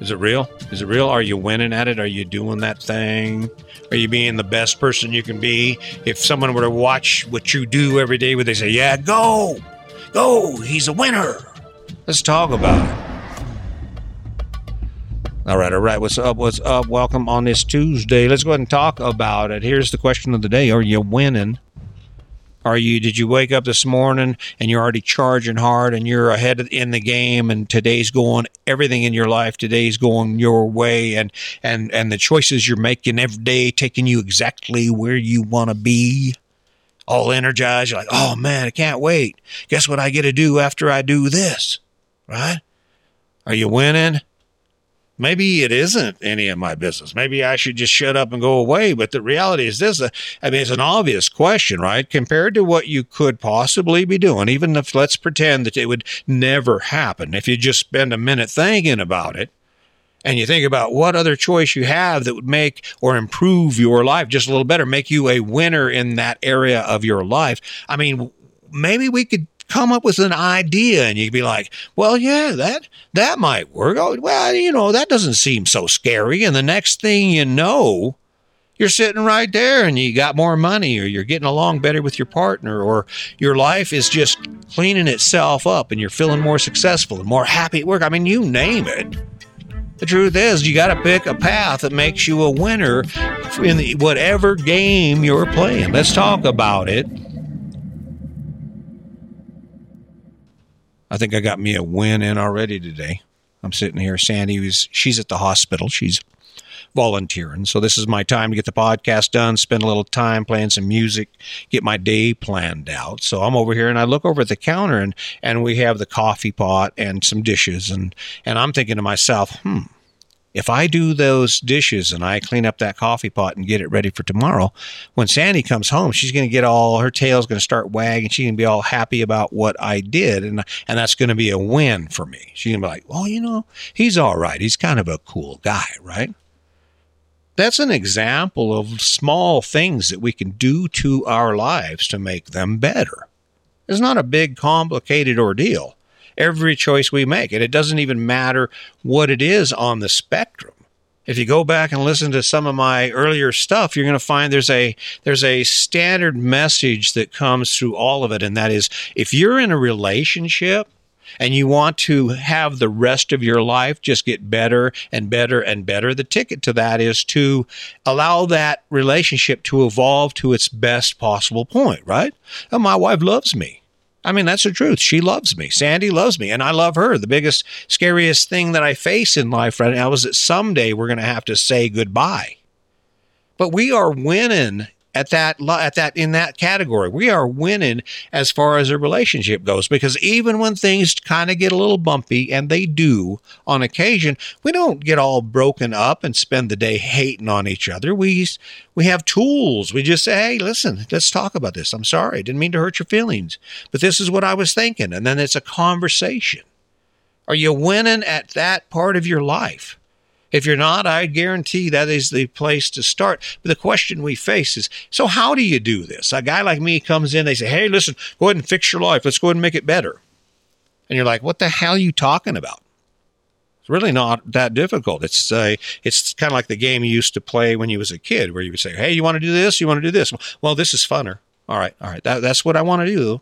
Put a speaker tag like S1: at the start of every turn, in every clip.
S1: Is it real? Is it real? Are you winning at it? Are you doing that thing? Are you being the best person you can be? If someone were to watch what you do every day, would they say, Yeah, go, go, he's a winner? Let's talk about it. All right, all right. What's up? What's up? Welcome on this Tuesday. Let's go ahead and talk about it. Here's the question of the day Are you winning? Are you? Did you wake up this morning and you're already charging hard and you're ahead in the game and today's going everything in your life today's going your way and and and the choices you're making every day taking you exactly where you want to be. All energized, you're like, oh man, I can't wait. Guess what I get to do after I do this, right? Are you winning? Maybe it isn't any of my business. Maybe I should just shut up and go away. But the reality is this uh, I mean, it's an obvious question, right? Compared to what you could possibly be doing, even if let's pretend that it would never happen, if you just spend a minute thinking about it. And you think about what other choice you have that would make or improve your life just a little better, make you a winner in that area of your life. I mean, maybe we could come up with an idea and you'd be like, well, yeah, that, that might work. Oh, well, you know, that doesn't seem so scary. And the next thing you know, you're sitting right there and you got more money or you're getting along better with your partner or your life is just cleaning itself up and you're feeling more successful and more happy at work. I mean, you name it. The truth is, you got to pick a path that makes you a winner in the, whatever game you're playing. Let's talk about it. I think I got me a win in already today. I'm sitting here. Sandy was she's at the hospital. She's volunteering. So this is my time to get the podcast done, spend a little time playing some music, get my day planned out. So I'm over here and I look over at the counter and and we have the coffee pot and some dishes and and I'm thinking to myself, "Hmm, if I do those dishes and I clean up that coffee pot and get it ready for tomorrow, when Sandy comes home, she's going to get all her tail's going to start wagging. She's going to be all happy about what I did, and and that's going to be a win for me. She's going to be like, "Well, you know, he's all right. He's kind of a cool guy, right?" That's an example of small things that we can do to our lives to make them better. It's not a big, complicated ordeal every choice we make. And it doesn't even matter what it is on the spectrum. If you go back and listen to some of my earlier stuff, you're going to find there's a there's a standard message that comes through all of it and that is if you're in a relationship and you want to have the rest of your life just get better and better and better, the ticket to that is to allow that relationship to evolve to its best possible point, right? And my wife loves me. I mean, that's the truth. She loves me. Sandy loves me, and I love her. The biggest, scariest thing that I face in life right now is that someday we're going to have to say goodbye. But we are winning at that at that in that category. We are winning as far as a relationship goes because even when things kind of get a little bumpy and they do on occasion, we don't get all broken up and spend the day hating on each other. We we have tools. We just say, "Hey, listen, let's talk about this. I'm sorry. I didn't mean to hurt your feelings, but this is what I was thinking." And then it's a conversation. Are you winning at that part of your life? If you're not, I guarantee that is the place to start. But the question we face is so, how do you do this? A guy like me comes in, they say, Hey, listen, go ahead and fix your life. Let's go ahead and make it better. And you're like, What the hell are you talking about? It's really not that difficult. It's uh, it's kind of like the game you used to play when you was a kid, where you would say, "Hey, you want to do this? You want to do this? Well, this is funner. All right, all right. That, that's what I want to do.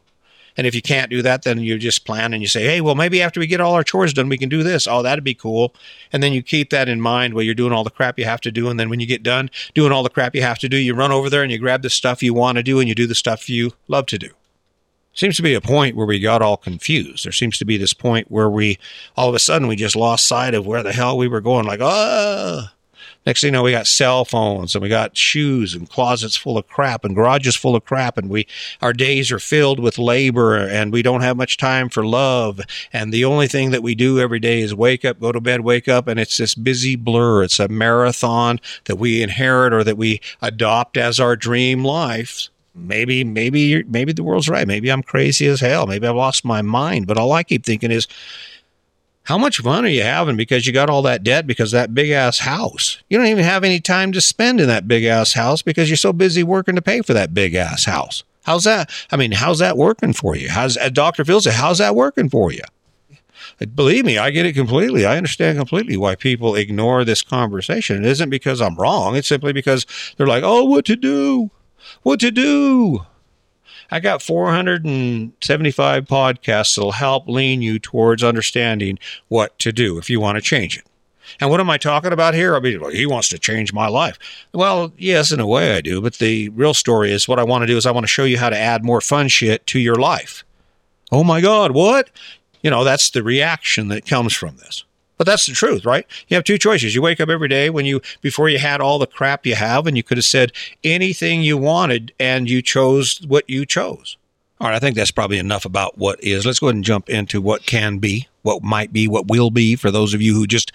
S1: And if you can't do that, then you just plan and you say, hey, well, maybe after we get all our chores done, we can do this. Oh, that'd be cool. And then you keep that in mind while you're doing all the crap you have to do. And then when you get done doing all the crap you have to do, you run over there and you grab the stuff you want to do and you do the stuff you love to do. Seems to be a point where we got all confused. There seems to be this point where we all of a sudden we just lost sight of where the hell we were going. Like, oh, Next thing you know, we got cell phones and we got shoes and closets full of crap and garages full of crap. And we, our days are filled with labor and we don't have much time for love. And the only thing that we do every day is wake up, go to bed, wake up. And it's this busy blur. It's a marathon that we inherit or that we adopt as our dream life maybe maybe maybe the world's right maybe i'm crazy as hell maybe i've lost my mind but all i keep thinking is how much fun are you having because you got all that debt because that big ass house? You don't even have any time to spend in that big ass house because you're so busy working to pay for that big ass house. How's that? I mean, how's that working for you? How's uh, Dr. Phil say, how's that working for you? believe me, I get it completely. I understand completely why people ignore this conversation. It isn't because I'm wrong. It's simply because they're like, oh, what to do? What to do? I got 475 podcasts that'll help lean you towards understanding what to do if you want to change it. And what am I talking about here? I mean, he wants to change my life. Well, yes, in a way I do, but the real story is what I want to do is I want to show you how to add more fun shit to your life. Oh my God, what? You know, that's the reaction that comes from this. But that's the truth, right? You have two choices. You wake up every day when you, before you had all the crap you have, and you could have said anything you wanted, and you chose what you chose. All right, I think that's probably enough about what is. Let's go ahead and jump into what can be, what might be, what will be for those of you who just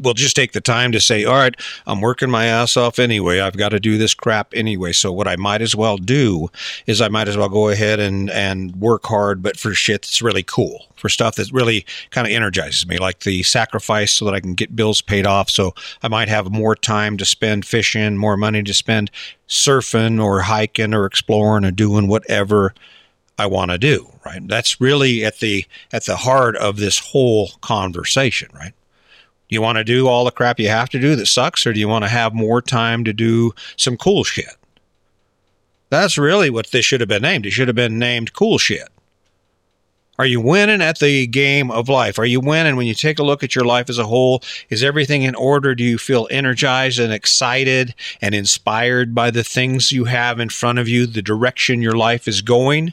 S1: will just take the time to say, all right, I'm working my ass off anyway. I've got to do this crap anyway. So what I might as well do is I might as well go ahead and, and work hard, but for shit that's really cool, for stuff that really kind of energizes me, like the sacrifice so that I can get bills paid off. So I might have more time to spend fishing, more money to spend surfing or hiking or exploring or doing whatever I want to do, right? That's really at the at the heart of this whole conversation, right? You want to do all the crap you have to do that sucks, or do you want to have more time to do some cool shit? That's really what this should have been named. It should have been named cool shit. Are you winning at the game of life? Are you winning when you take a look at your life as a whole? Is everything in order? Do you feel energized and excited and inspired by the things you have in front of you, the direction your life is going?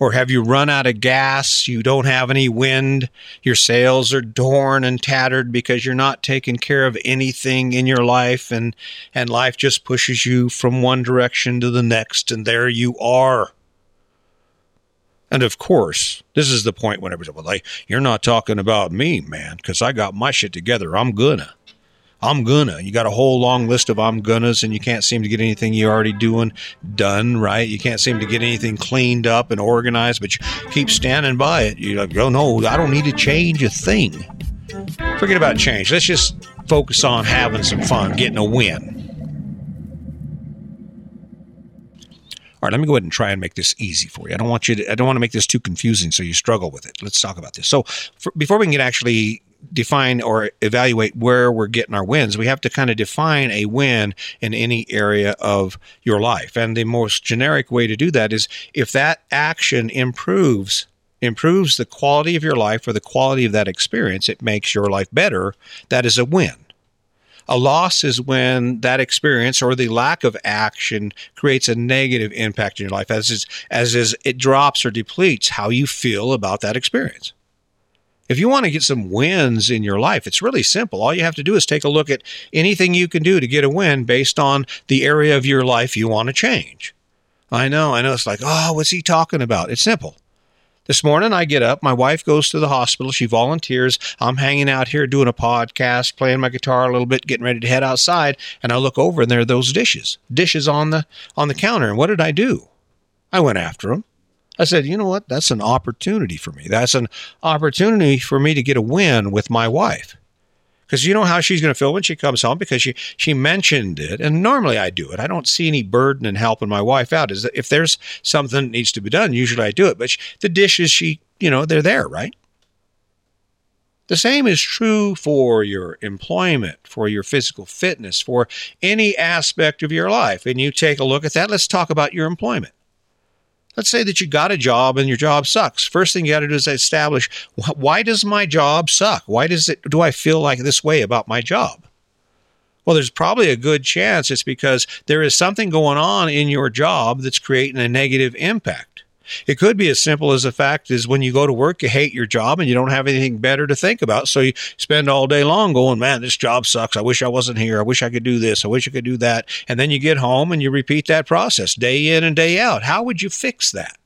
S1: Or have you run out of gas? You don't have any wind. Your sails are torn and tattered because you're not taking care of anything in your life and, and life just pushes you from one direction to the next and there you are. And of course, this is the point whenever, well, like, you're not talking about me, man, because I got my shit together. I'm gonna. I'm gonna. You got a whole long list of I'm gonnas, and you can't seem to get anything you're already doing done, right? You can't seem to get anything cleaned up and organized, but you keep standing by it. You're like, oh no, I don't need to change a thing. Forget about change. Let's just focus on having some fun, getting a win. All right, let me go ahead and try and make this easy for you. I don't want you to, I don't want to make this too confusing so you struggle with it. Let's talk about this. So, for, before we can get actually define or evaluate where we're getting our wins, we have to kind of define a win in any area of your life. And the most generic way to do that is if that action improves improves the quality of your life or the quality of that experience, it makes your life better, that is a win. A loss is when that experience or the lack of action creates a negative impact in your life, as is, as is it drops or depletes how you feel about that experience. If you want to get some wins in your life, it's really simple. All you have to do is take a look at anything you can do to get a win based on the area of your life you want to change. I know, I know. It's like, oh, what's he talking about? It's simple. This morning I get up, my wife goes to the hospital, she volunteers. I'm hanging out here doing a podcast, playing my guitar a little bit, getting ready to head outside, and I look over and there are those dishes. Dishes on the on the counter. And what did I do? I went after them. I said, you know what? That's an opportunity for me. That's an opportunity for me to get a win with my wife. Because you know how she's going to feel when she comes home because she, she mentioned it. And normally I do it. I don't see any burden in helping my wife out. Is that if there's something that needs to be done, usually I do it. But she, the dishes, she, you know, they're there, right? The same is true for your employment, for your physical fitness, for any aspect of your life. And you take a look at that. Let's talk about your employment. Let's say that you got a job and your job sucks. First thing you got to do is establish why does my job suck? Why does it do I feel like this way about my job? Well, there's probably a good chance it's because there is something going on in your job that's creating a negative impact. It could be as simple as the fact is when you go to work, you hate your job and you don't have anything better to think about. So you spend all day long going, man, this job sucks. I wish I wasn't here. I wish I could do this. I wish I could do that. And then you get home and you repeat that process day in and day out. How would you fix that?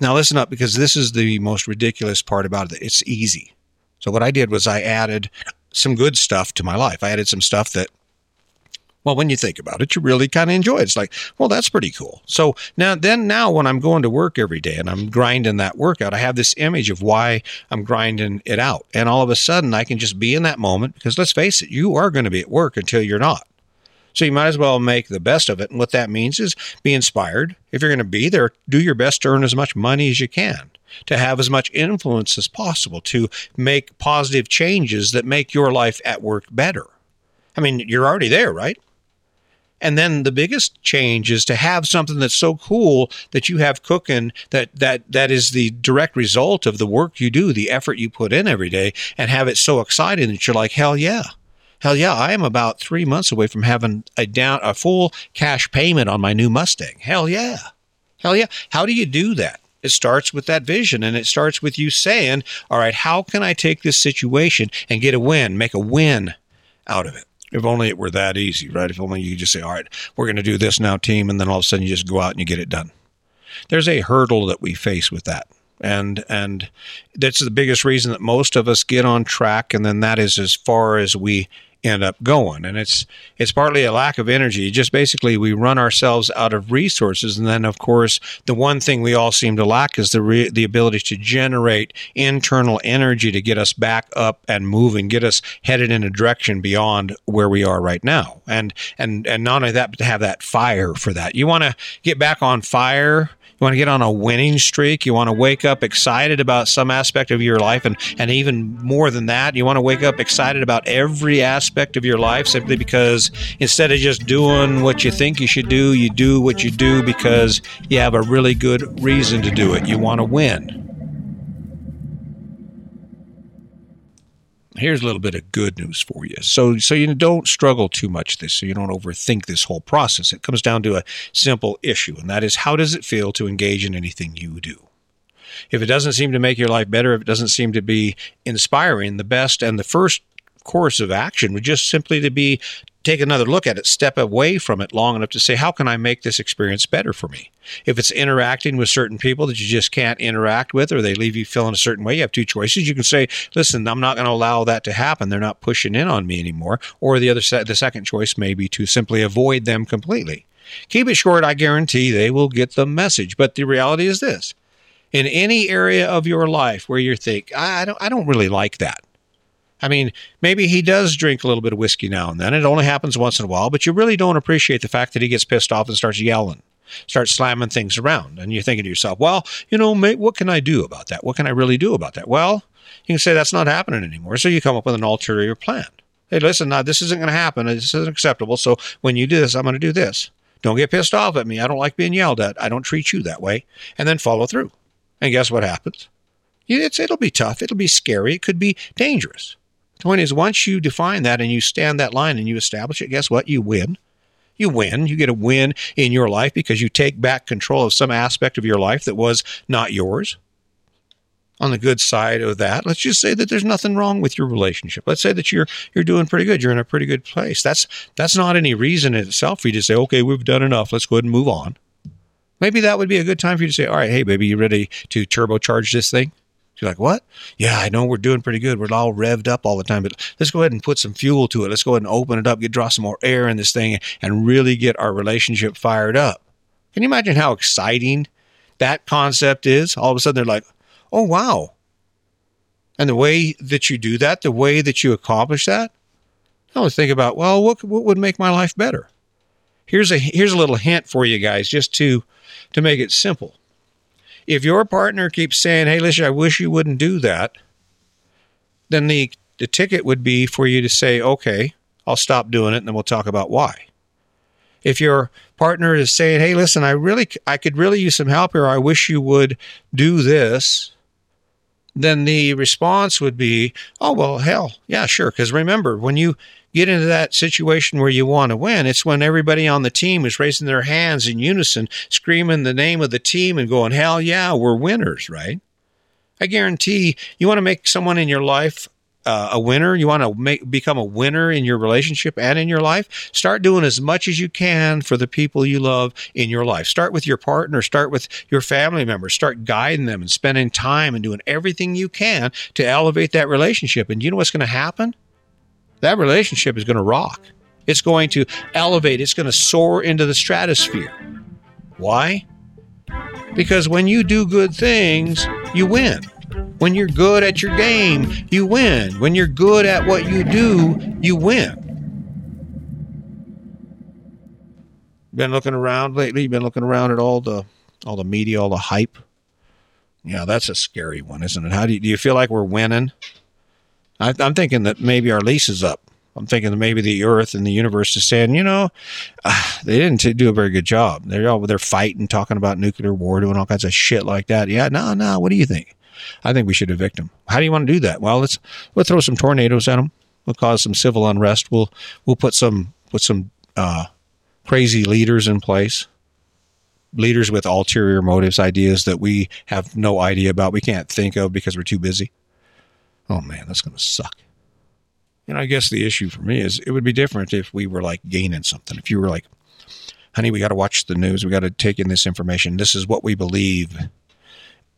S1: Now listen up because this is the most ridiculous part about it. It's easy. So what I did was I added some good stuff to my life. I added some stuff that well, when you think about it, you really kind of enjoy it. It's like, well, that's pretty cool. So now, then now when I'm going to work every day and I'm grinding that workout, I have this image of why I'm grinding it out. And all of a sudden I can just be in that moment because let's face it, you are going to be at work until you're not. So you might as well make the best of it. And what that means is be inspired. If you're going to be there, do your best to earn as much money as you can, to have as much influence as possible, to make positive changes that make your life at work better. I mean, you're already there, right? And then the biggest change is to have something that's so cool that you have cooking that that that is the direct result of the work you do, the effort you put in every day, and have it so exciting that you're like, hell yeah. Hell yeah, I am about three months away from having a down a full cash payment on my new Mustang. Hell yeah. Hell yeah. How do you do that? It starts with that vision and it starts with you saying, all right, how can I take this situation and get a win, make a win out of it? If only it were that easy, right? If only you could just say, all right, we're going to do this now, team. And then all of a sudden you just go out and you get it done. There's a hurdle that we face with that. And, and that's the biggest reason that most of us get on track. And then that is as far as we end up going. And it's it's partly a lack of energy. Just basically we run ourselves out of resources. And then of course the one thing we all seem to lack is the re- the ability to generate internal energy to get us back up and moving, get us headed in a direction beyond where we are right now. And and and not only that, but to have that fire for that. You want to get back on fire you want to get on a winning streak. You want to wake up excited about some aspect of your life. And, and even more than that, you want to wake up excited about every aspect of your life simply because instead of just doing what you think you should do, you do what you do because you have a really good reason to do it. You want to win. Here's a little bit of good news for you. So, so you don't struggle too much this, so you don't overthink this whole process. It comes down to a simple issue, and that is how does it feel to engage in anything you do? If it doesn't seem to make your life better, if it doesn't seem to be inspiring, the best and the first course of action would just simply to be take another look at it, step away from it long enough to say, how can I make this experience better for me? If it's interacting with certain people that you just can't interact with or they leave you feeling a certain way, you have two choices. You can say, listen, I'm not going to allow that to happen. They're not pushing in on me anymore. Or the other the second choice may be to simply avoid them completely. Keep it short. I guarantee they will get the message. But the reality is this. In any area of your life where you think, I don't, I don't really like that. I mean, maybe he does drink a little bit of whiskey now and then. It only happens once in a while, but you really don't appreciate the fact that he gets pissed off and starts yelling, starts slamming things around. And you're thinking to yourself, well, you know, mate, what can I do about that? What can I really do about that? Well, you can say that's not happening anymore. So you come up with an ulterior plan. Hey, listen, now this isn't going to happen. This isn't acceptable. So when you do this, I'm going to do this. Don't get pissed off at me. I don't like being yelled at. I don't treat you that way. And then follow through. And guess what happens? It's, it'll be tough. It'll be scary. It could be dangerous. The point is, once you define that and you stand that line and you establish it, guess what? You win. You win. You get a win in your life because you take back control of some aspect of your life that was not yours. On the good side of that, let's just say that there's nothing wrong with your relationship. Let's say that you're you're doing pretty good. You're in a pretty good place. That's that's not any reason in itself for you to say, okay, we've done enough. Let's go ahead and move on. Maybe that would be a good time for you to say, all right, hey, baby, you ready to turbocharge this thing? You're like, what? Yeah, I know we're doing pretty good. We're all revved up all the time, but let's go ahead and put some fuel to it. Let's go ahead and open it up, get draw some more air in this thing, and really get our relationship fired up. Can you imagine how exciting that concept is? All of a sudden, they're like, oh, wow. And the way that you do that, the way that you accomplish that, I always think about, well, what, what would make my life better? Here's a here's a little hint for you guys, just to to make it simple if your partner keeps saying, hey, listen, I wish you wouldn't do that, then the, the ticket would be for you to say, okay, I'll stop doing it and then we'll talk about why. If your partner is saying, hey, listen, I really, I could really use some help here. I wish you would do this. Then the response would be, oh, well, hell, yeah, sure. Because remember, when you get into that situation where you want to win, it's when everybody on the team is raising their hands in unison, screaming the name of the team and going, hell yeah, we're winners, right? I guarantee you want to make someone in your life uh, a winner, you want to make become a winner in your relationship and in your life, start doing as much as you can for the people you love in your life. Start with your partner, start with your family members, start guiding them and spending time and doing everything you can to elevate that relationship. And you know what's going to happen? That relationship is going to rock. It's going to elevate, it's going to soar into the stratosphere. Why? Because when you do good things, you win. When you're good at your game, you win. When you're good at what you do, you win. Been looking around lately. Been looking around at all the all the media, all the hype. Yeah, that's a scary one, isn't it? How do you, do you feel like we're winning? I, I'm thinking that maybe our lease is up. I'm thinking that maybe the Earth and the universe is saying, you know, uh, they didn't do a very good job. They're all they're fighting, talking about nuclear war, doing all kinds of shit like that. Yeah, no, no. What do you think? I think we should evict them. How do you want to do that? Well, let's we'll throw some tornadoes at them. We'll cause some civil unrest. We'll we'll put some put some uh, crazy leaders in place. Leaders with ulterior motives, ideas that we have no idea about, we can't think of because we're too busy. Oh man, that's going to suck. And I guess the issue for me is it would be different if we were like gaining something. If you were like, honey, we got to watch the news. We got to take in this information. This is what we believe.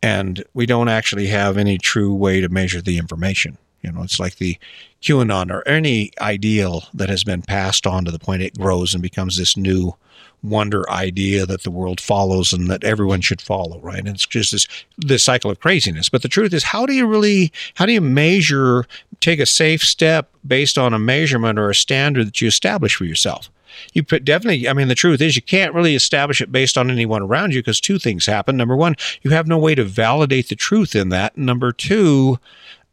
S1: And we don't actually have any true way to measure the information. You know, it's like the QAnon or any ideal that has been passed on to the point it grows and becomes this new wonder idea that the world follows and that everyone should follow, right? And it's just this this cycle of craziness. But the truth is, how do you really how do you measure, take a safe step based on a measurement or a standard that you establish for yourself? You put definitely, I mean, the truth is you can't really establish it based on anyone around you because two things happen. Number one, you have no way to validate the truth in that. Number two,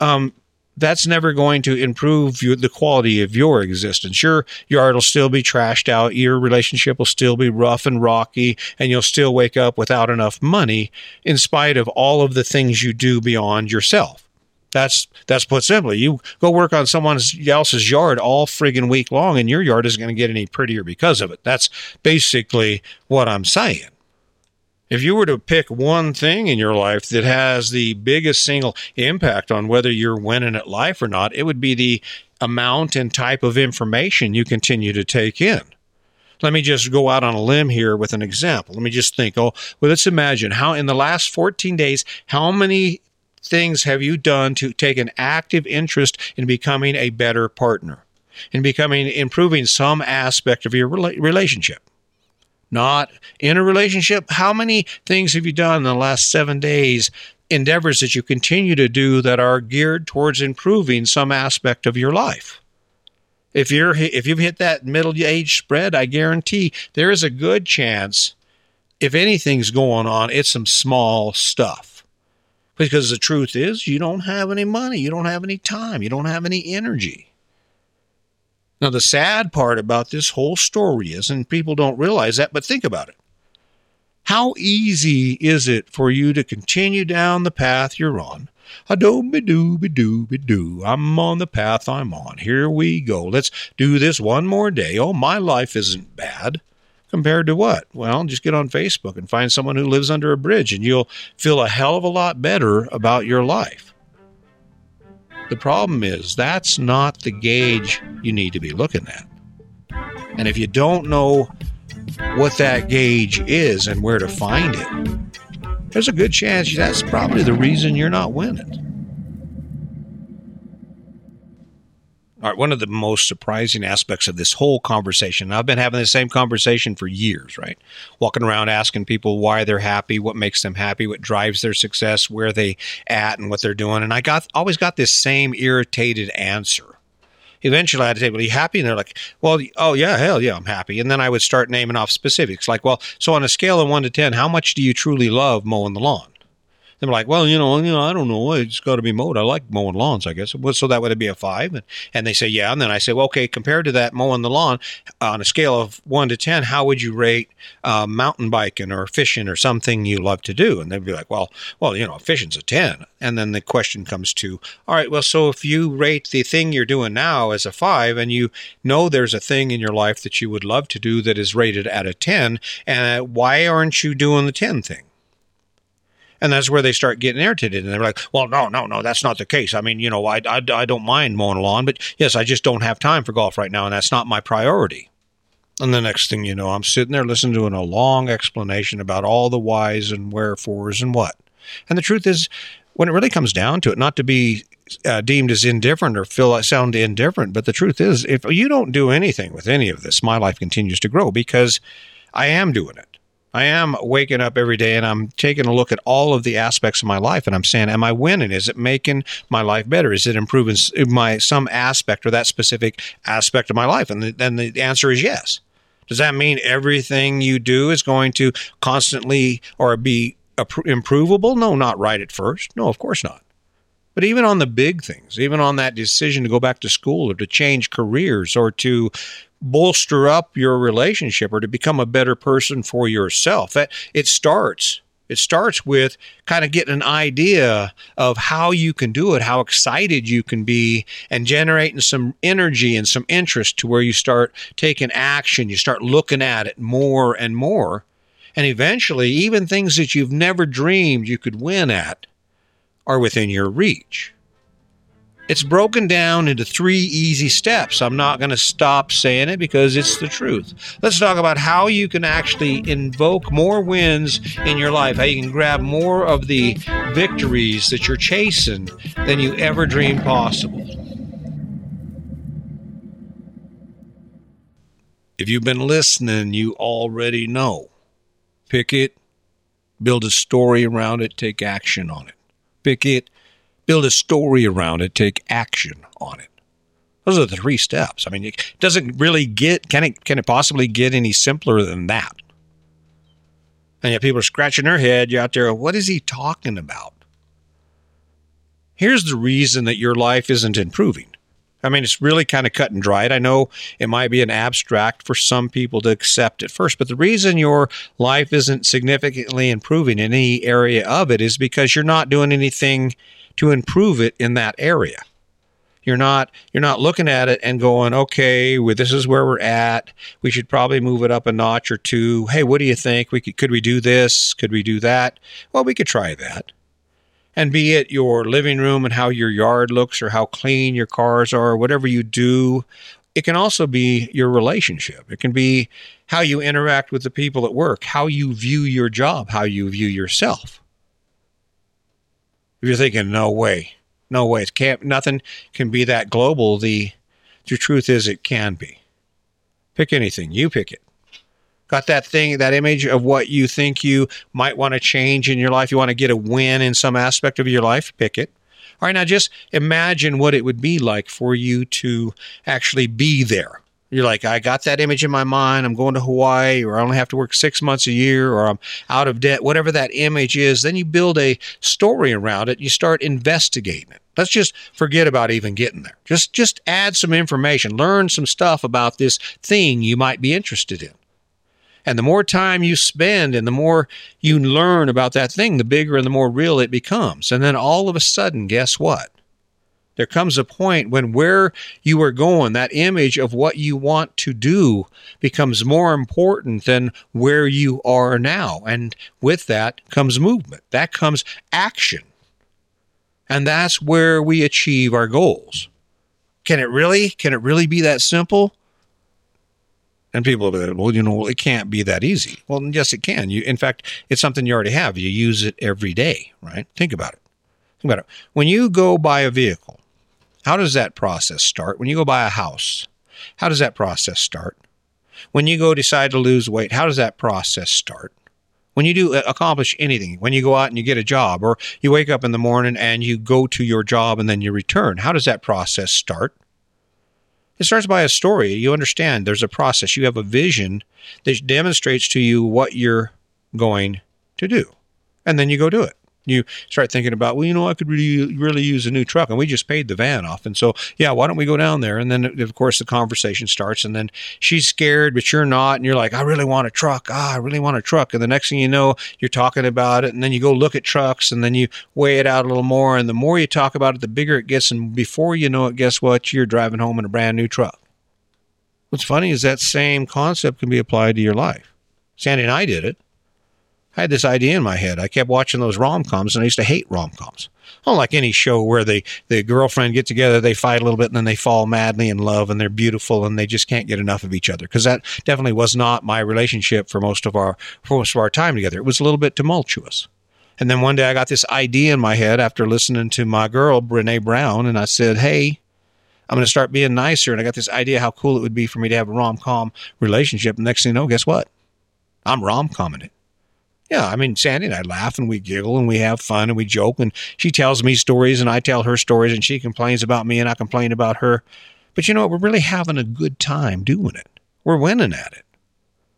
S1: um, that's never going to improve your, the quality of your existence. Your yard will still be trashed out. Your relationship will still be rough and rocky, and you'll still wake up without enough money in spite of all of the things you do beyond yourself. That's that's put simply. You go work on someone else's yard all friggin' week long, and your yard isn't going to get any prettier because of it. That's basically what I'm saying. If you were to pick one thing in your life that has the biggest single impact on whether you're winning at life or not, it would be the amount and type of information you continue to take in. Let me just go out on a limb here with an example. Let me just think, oh, well, let's imagine how in the last 14 days, how many things have you done to take an active interest in becoming a better partner, in becoming, improving some aspect of your relationship? Not in a relationship. How many things have you done in the last seven days? Endeavors that you continue to do that are geared towards improving some aspect of your life. If you're if you've hit that middle age spread, I guarantee there is a good chance if anything's going on, it's some small stuff. Because the truth is, you don't have any money, you don't have any time, you don't have any energy. Now, the sad part about this whole story is, and people don't realize that, but think about it. How easy is it for you to continue down the path you're on? A dooby dooby doo. I'm on the path I'm on. Here we go. Let's do this one more day. Oh, my life isn't bad. Compared to what? Well, just get on Facebook and find someone who lives under a bridge, and you'll feel a hell of a lot better about your life. The problem is that's not the gauge you need to be looking at. And if you don't know what that gauge is and where to find it, there's a good chance that's probably the reason you're not winning. All right, one of the most surprising aspects of this whole conversation, I've been having the same conversation for years, right? Walking around asking people why they're happy, what makes them happy, what drives their success, where they at and what they're doing. And I got always got this same irritated answer eventually I had to say, well, are you happy? And they're like, well, oh, yeah, hell yeah, I'm happy. And then I would start naming off specifics like, well, so on a scale of one to 10, how much do you truly love mowing the lawn? They're like, well, you know, you know, I don't know. It's got to be mowed. I like mowing lawns, I guess. Well, So that would be a five. And, and they say, yeah. And then I say, well, okay, compared to that mowing the lawn on a scale of one to 10, how would you rate uh, mountain biking or fishing or something you love to do? And they'd be like, well, well, you know, fishing's a 10. And then the question comes to, all right, well, so if you rate the thing you're doing now as a five and you know there's a thing in your life that you would love to do that is rated at a 10, and uh, why aren't you doing the 10 thing? And that's where they start getting irritated. And they're like, well, no, no, no, that's not the case. I mean, you know, I, I, I don't mind mowing a lawn, but yes, I just don't have time for golf right now. And that's not my priority. And the next thing you know, I'm sitting there listening to a long explanation about all the whys and wherefores and what. And the truth is, when it really comes down to it, not to be uh, deemed as indifferent or feel sound indifferent, but the truth is, if you don't do anything with any of this, my life continues to grow because I am doing it. I am waking up every day and I'm taking a look at all of the aspects of my life and I'm saying, am I winning? Is it making my life better? Is it improving my some aspect or that specific aspect of my life? And then the answer is yes. Does that mean everything you do is going to constantly or be improvable? No, not right at first. No, of course not. But even on the big things, even on that decision to go back to school or to change careers or to bolster up your relationship or to become a better person for yourself, that it starts it starts with kind of getting an idea of how you can do it, how excited you can be, and generating some energy and some interest to where you start taking action. You start looking at it more and more. And eventually, even things that you've never dreamed you could win at are within your reach. It's broken down into three easy steps. I'm not going to stop saying it because it's the truth. Let's talk about how you can actually invoke more wins in your life, how you can grab more of the victories that you're chasing than you ever dreamed possible. If you've been listening, you already know. Pick it, build a story around it, take action on it. Pick it, build a story around it, take action on it. Those are the three steps. I mean, it doesn't really get can it can it possibly get any simpler than that? And yet people are scratching their head. You're out there. What is he talking about? Here's the reason that your life isn't improving. I mean, it's really kind of cut and dried. I know it might be an abstract for some people to accept at first, but the reason your life isn't significantly improving in any area of it is because you're not doing anything to improve it in that area. You're not you're not looking at it and going, okay, well, this is where we're at. We should probably move it up a notch or two. Hey, what do you think? We could could we do this? Could we do that? Well, we could try that. And be it your living room and how your yard looks or how clean your cars are, whatever you do, it can also be your relationship. It can be how you interact with the people at work, how you view your job, how you view yourself. If you're thinking, no way, no way, it can't, nothing can be that global. The, the truth is, it can be. Pick anything, you pick it. Got that thing, that image of what you think you might want to change in your life. You want to get a win in some aspect of your life, pick it. All right, now just imagine what it would be like for you to actually be there you're like, I got that image in my mind. I'm going to Hawaii, or I only have to work six months a year, or I'm out of debt, whatever that image is. Then you build a story around it. You start investigating it. Let's just forget about even getting there. Just, just add some information, learn some stuff about this thing you might be interested in. And the more time you spend and the more you learn about that thing, the bigger and the more real it becomes. And then all of a sudden, guess what? There comes a point when where you are going, that image of what you want to do becomes more important than where you are now. And with that comes movement. That comes action. And that's where we achieve our goals. Can it really? Can it really be that simple? And people will be like, well, you know, it can't be that easy. Well, yes, it can. You, in fact, it's something you already have. You use it every day, right? Think about it. Think about it. When you go buy a vehicle, how does that process start? When you go buy a house, how does that process start? When you go decide to lose weight, how does that process start? When you do uh, accomplish anything, when you go out and you get a job, or you wake up in the morning and you go to your job and then you return, how does that process start? It starts by a story. You understand there's a process. You have a vision that demonstrates to you what you're going to do. And then you go do it you start thinking about, well, you know, I could really, really use a new truck, and we just paid the van off, and so yeah, why don't we go down there? And then of course the conversation starts, and then she's scared, but you're not, and you're like, I really want a truck, ah, I really want a truck, and the next thing you know, you're talking about it, and then you go look at trucks, and then you weigh it out a little more, and the more you talk about it, the bigger it gets, and before you know it, guess what? You're driving home in a brand new truck. What's funny is that same concept can be applied to your life. Sandy and I did it. I had this idea in my head. I kept watching those rom coms, and I used to hate rom coms. Unlike any show where the the girlfriend get together, they fight a little bit, and then they fall madly in love, and they're beautiful, and they just can't get enough of each other. Because that definitely was not my relationship for most of our for most of our time together. It was a little bit tumultuous. And then one day I got this idea in my head after listening to my girl Brene Brown, and I said, "Hey, I'm going to start being nicer." And I got this idea how cool it would be for me to have a rom com relationship. And next thing you know, guess what? I'm rom comming it. Yeah, I mean, Sandy and I laugh and we giggle and we have fun and we joke. And she tells me stories and I tell her stories and she complains about me and I complain about her. But you know what? We're really having a good time doing it. We're winning at it.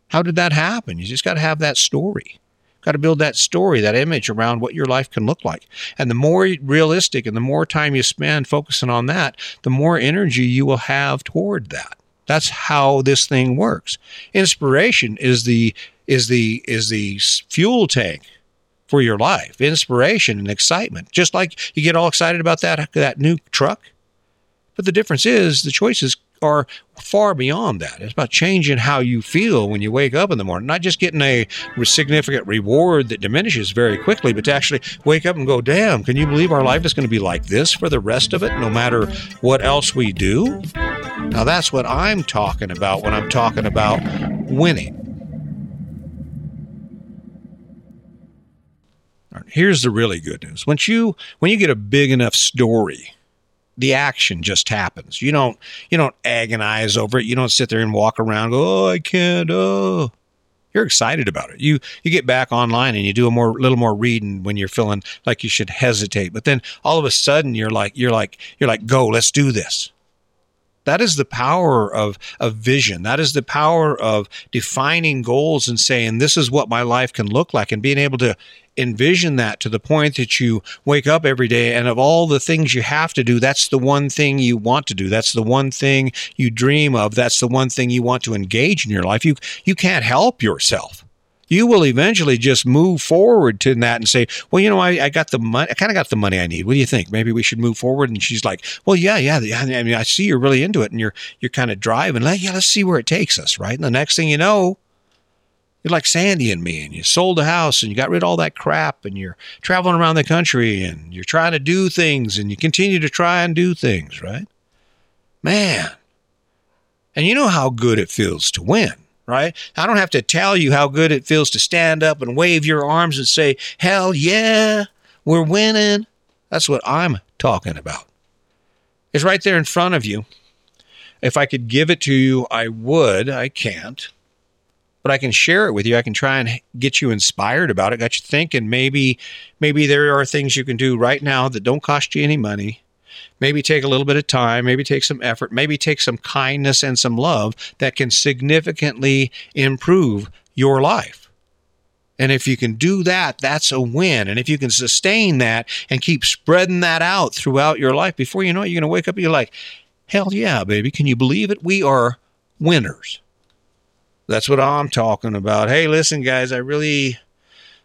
S1: How did that happen? You just got to have that story. Got to build that story, that image around what your life can look like. And the more realistic and the more time you spend focusing on that, the more energy you will have toward that. That's how this thing works. Inspiration is the is the is the fuel tank for your life. Inspiration and excitement. Just like you get all excited about that that new truck. But the difference is the choices are far beyond that. It's about changing how you feel when you wake up in the morning, not just getting a significant reward that diminishes very quickly, but to actually wake up and go, damn, can you believe our life is going to be like this for the rest of it, no matter what else we do? Now, that's what I'm talking about when I'm talking about winning. Here's the really good news. Once you when you get a big enough story, the action just happens. You don't you don't agonize over it. You don't sit there and walk around go, "Oh, I can't." Oh. You're excited about it. You you get back online and you do a more little more reading when you're feeling like you should hesitate. But then all of a sudden you're like you're like you're like, "Go, let's do this." That is the power of, of vision. That is the power of defining goals and saying, this is what my life can look like and being able to envision that to the point that you wake up every day and of all the things you have to do, that's the one thing you want to do. That's the one thing you dream of. That's the one thing you want to engage in your life. You, you can't help yourself you will eventually just move forward to that and say, well, you know, I, I got the money. I kind of got the money I need. What do you think? Maybe we should move forward. And she's like, well, yeah, yeah. I mean, I see you're really into it and you're, you're kind of driving like, yeah, let's see where it takes us. Right. And the next thing you know, you're like Sandy and me and you sold a house and you got rid of all that crap and you're traveling around the country and you're trying to do things and you continue to try and do things. Right. Man. And you know how good it feels to win right? I don't have to tell you how good it feels to stand up and wave your arms and say, hell yeah, we're winning. That's what I'm talking about. It's right there in front of you. If I could give it to you, I would. I can't. But I can share it with you. I can try and get you inspired about it, got you thinking maybe maybe there are things you can do right now that don't cost you any money maybe take a little bit of time, maybe take some effort, maybe take some kindness and some love that can significantly improve your life. And if you can do that, that's a win. And if you can sustain that and keep spreading that out throughout your life, before you know it, you're going to wake up and you're like, hell yeah, baby. Can you believe it? We are winners. That's what I'm talking about. Hey, listen, guys, I really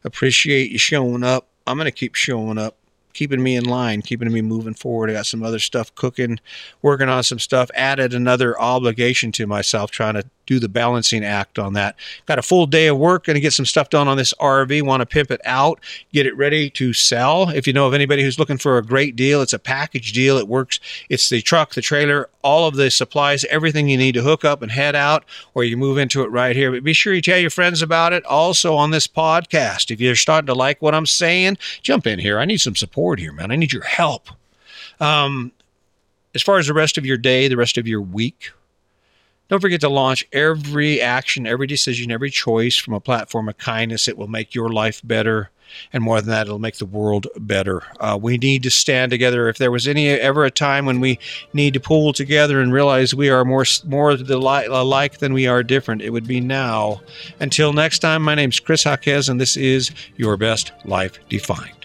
S1: appreciate you showing up. I'm going to keep showing up keeping me in line, keeping me moving forward. I got some other stuff cooking, working on some stuff, added another obligation to myself, trying to do the balancing act on that. Got a full day of work, going to get some stuff done on this RV, want to pimp it out, get it ready to sell. If you know of anybody who's looking for a great deal, it's a package deal. It works. It's the truck, the trailer, all of the supplies, everything you need to hook up and head out, or you move into it right here. But be sure you tell your friends about it. Also on this podcast, if you're starting to like what I'm saying, jump in here. I need some support here, man. I need your help. Um, as far as the rest of your day, the rest of your week, don't forget to launch every action, every decision, every choice from a platform of kindness. It will make your life better. And more than that, it'll make the world better. Uh, we need to stand together. If there was any ever a time when we need to pull together and realize we are more more alike than we are different, it would be now. Until next time, my name is Chris Jaquez, and this is Your Best Life Defined.